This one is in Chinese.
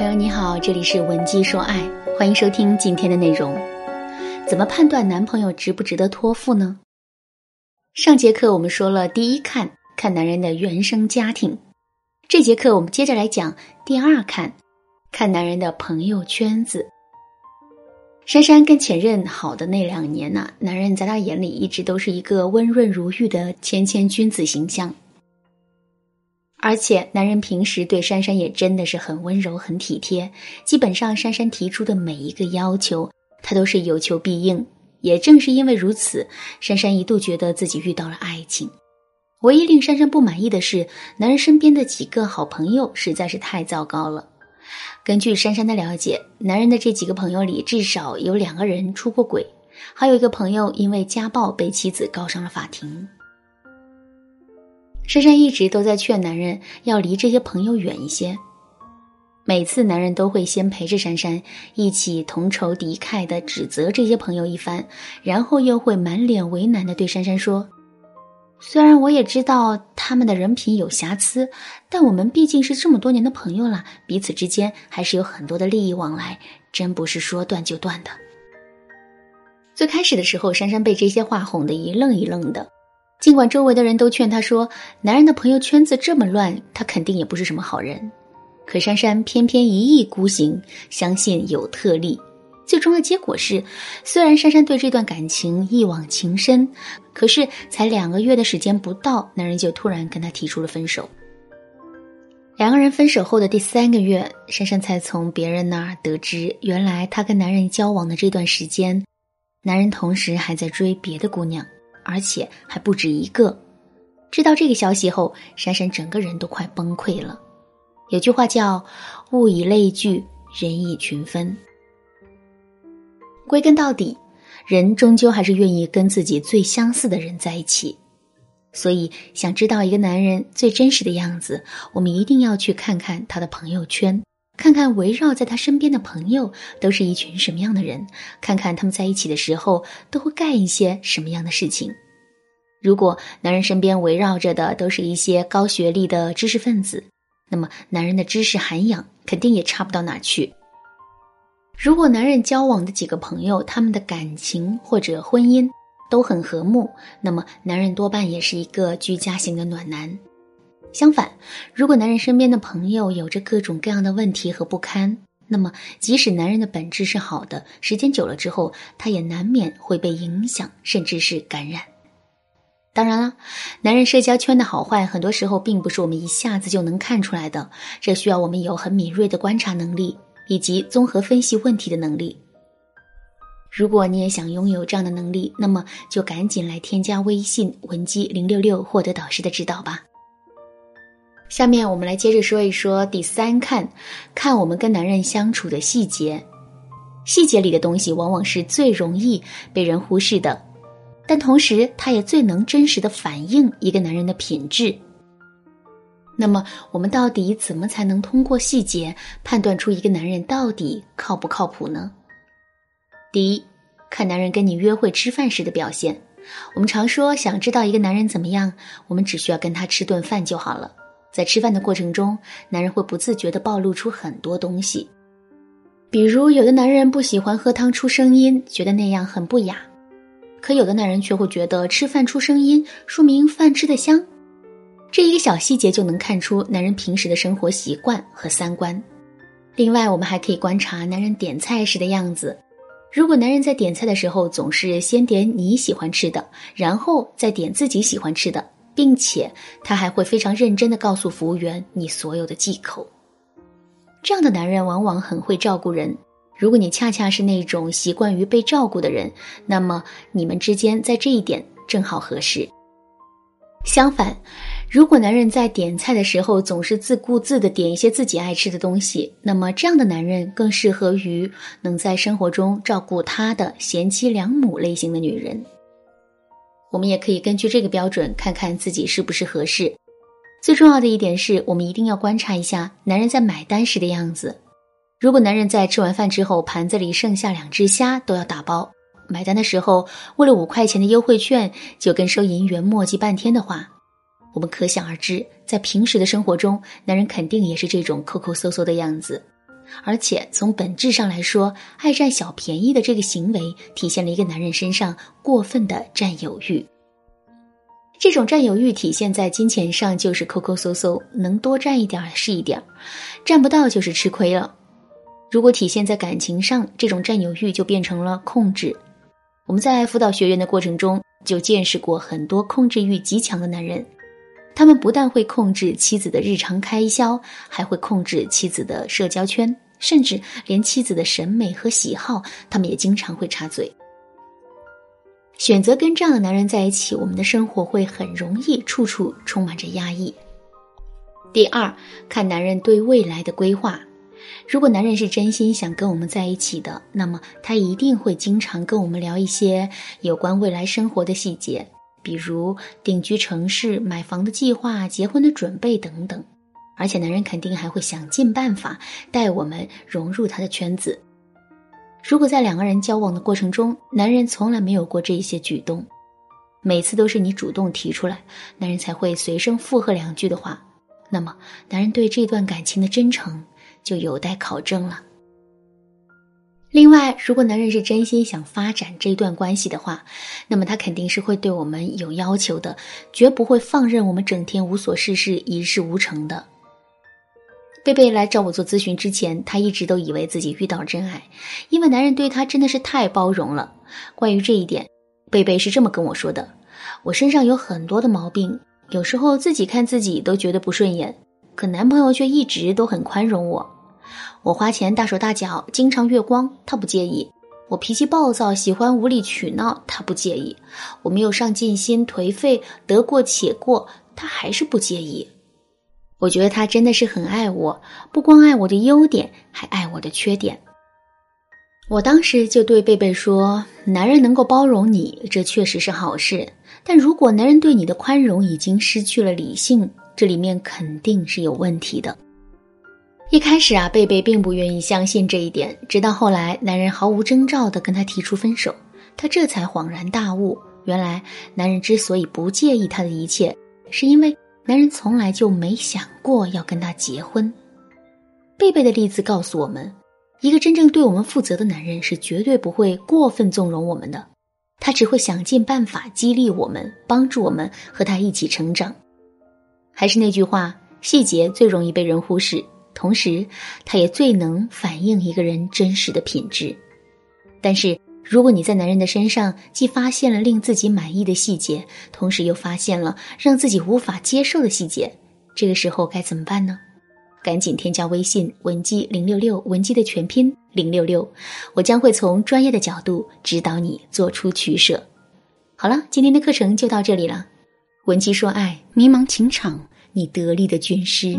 朋友你好，这里是文姬说爱，欢迎收听今天的内容。怎么判断男朋友值不值得托付呢？上节课我们说了第一看，看男人的原生家庭。这节课我们接着来讲第二看，看男人的朋友圈子。珊珊跟前任好的那两年呢，男人在她眼里一直都是一个温润如玉的谦谦君子形象。而且，男人平时对珊珊也真的是很温柔、很体贴。基本上，珊珊提出的每一个要求，他都是有求必应。也正是因为如此，珊珊一度觉得自己遇到了爱情。唯一令珊珊不满意的是，男人身边的几个好朋友实在是太糟糕了。根据珊珊的了解，男人的这几个朋友里，至少有两个人出过轨，还有一个朋友因为家暴被妻子告上了法庭。珊珊一直都在劝男人要离这些朋友远一些。每次男人都会先陪着珊珊一起同仇敌忾的指责这些朋友一番，然后又会满脸为难的对珊珊说：“虽然我也知道他们的人品有瑕疵，但我们毕竟是这么多年的朋友了，彼此之间还是有很多的利益往来，真不是说断就断的。”最开始的时候，珊珊被这些话哄得一愣一愣的。尽管周围的人都劝她说：“男人的朋友圈子这么乱，他肯定也不是什么好人。”可珊珊偏偏一意孤行，相信有特例。最终的结果是，虽然珊珊对这段感情一往情深，可是才两个月的时间不到，男人就突然跟她提出了分手。两个人分手后的第三个月，珊珊才从别人那儿得知，原来她跟男人交往的这段时间，男人同时还在追别的姑娘。而且还不止一个。知道这个消息后，珊珊整个人都快崩溃了。有句话叫“物以类聚，人以群分”。归根到底，人终究还是愿意跟自己最相似的人在一起。所以，想知道一个男人最真实的样子，我们一定要去看看他的朋友圈。看看围绕在他身边的朋友都是一群什么样的人，看看他们在一起的时候都会干一些什么样的事情。如果男人身边围绕着的都是一些高学历的知识分子，那么男人的知识涵养肯定也差不到哪去。如果男人交往的几个朋友，他们的感情或者婚姻都很和睦，那么男人多半也是一个居家型的暖男。相反，如果男人身边的朋友有着各种各样的问题和不堪，那么即使男人的本质是好的，时间久了之后，他也难免会被影响，甚至是感染。当然了，男人社交圈的好坏，很多时候并不是我们一下子就能看出来的，这需要我们有很敏锐的观察能力，以及综合分析问题的能力。如果你也想拥有这样的能力，那么就赶紧来添加微信文姬零六六，获得导师的指导吧。下面我们来接着说一说第三看，看我们跟男人相处的细节。细节里的东西往往是最容易被人忽视的，但同时它也最能真实的反映一个男人的品质。那么，我们到底怎么才能通过细节判断出一个男人到底靠不靠谱呢？第一，看男人跟你约会吃饭时的表现。我们常说，想知道一个男人怎么样，我们只需要跟他吃顿饭就好了。在吃饭的过程中，男人会不自觉地暴露出很多东西，比如有的男人不喜欢喝汤出声音，觉得那样很不雅；可有的男人却会觉得吃饭出声音说明饭吃得香。这一个小细节就能看出男人平时的生活习惯和三观。另外，我们还可以观察男人点菜时的样子。如果男人在点菜的时候总是先点你喜欢吃的，然后再点自己喜欢吃的。并且他还会非常认真的告诉服务员你所有的忌口。这样的男人往往很会照顾人。如果你恰恰是那种习惯于被照顾的人，那么你们之间在这一点正好合适。相反，如果男人在点菜的时候总是自顾自的点一些自己爱吃的东西，那么这样的男人更适合于能在生活中照顾他的贤妻良母类型的女人。我们也可以根据这个标准看看自己是不是合适。最重要的一点是我们一定要观察一下男人在买单时的样子。如果男人在吃完饭之后盘子里剩下两只虾都要打包，买单的时候为了五块钱的优惠券就跟收银员磨叽半天的话，我们可想而知，在平时的生活中，男人肯定也是这种抠抠搜搜的样子。而且从本质上来说，爱占小便宜的这个行为，体现了一个男人身上过分的占有欲。这种占有欲体现在金钱上，就是抠抠搜搜，能多占一点是一点，占不到就是吃亏了。如果体现在感情上，这种占有欲就变成了控制。我们在辅导学员的过程中，就见识过很多控制欲极强的男人。他们不但会控制妻子的日常开销，还会控制妻子的社交圈，甚至连妻子的审美和喜好，他们也经常会插嘴。选择跟这样的男人在一起，我们的生活会很容易处处充满着压抑。第二，看男人对未来的规划。如果男人是真心想跟我们在一起的，那么他一定会经常跟我们聊一些有关未来生活的细节。比如定居城市、买房的计划、结婚的准备等等，而且男人肯定还会想尽办法带我们融入他的圈子。如果在两个人交往的过程中，男人从来没有过这些举动，每次都是你主动提出来，男人才会随声附和两句的话，那么男人对这段感情的真诚就有待考证了。另外，如果男人是真心想发展这段关系的话，那么他肯定是会对我们有要求的，绝不会放任我们整天无所事事、一事无成的。贝贝来找我做咨询之前，他一直都以为自己遇到真爱，因为男人对他真的是太包容了。关于这一点，贝贝是这么跟我说的：“我身上有很多的毛病，有时候自己看自己都觉得不顺眼，可男朋友却一直都很宽容我。”我花钱大手大脚，经常月光，他不介意；我脾气暴躁，喜欢无理取闹，他不介意；我没有上进心，颓废，得过且过，他还是不介意。我觉得他真的是很爱我，不光爱我的优点，还爱我的缺点。我当时就对贝贝说：“男人能够包容你，这确实是好事。但如果男人对你的宽容已经失去了理性，这里面肯定是有问题的。”一开始啊，贝贝并不愿意相信这一点，直到后来男人毫无征兆的跟他提出分手，他这才恍然大悟，原来男人之所以不介意他的一切，是因为男人从来就没想过要跟他结婚。贝贝的例子告诉我们，一个真正对我们负责的男人是绝对不会过分纵容我们的，他只会想尽办法激励我们，帮助我们和他一起成长。还是那句话，细节最容易被人忽视。同时，它也最能反映一个人真实的品质。但是，如果你在男人的身上既发现了令自己满意的细节，同时又发现了让自己无法接受的细节，这个时候该怎么办呢？赶紧添加微信文姬零六六，文姬的全拼零六六，我将会从专业的角度指导你做出取舍。好了，今天的课程就到这里了。文姬说爱，迷茫情场，你得力的军师。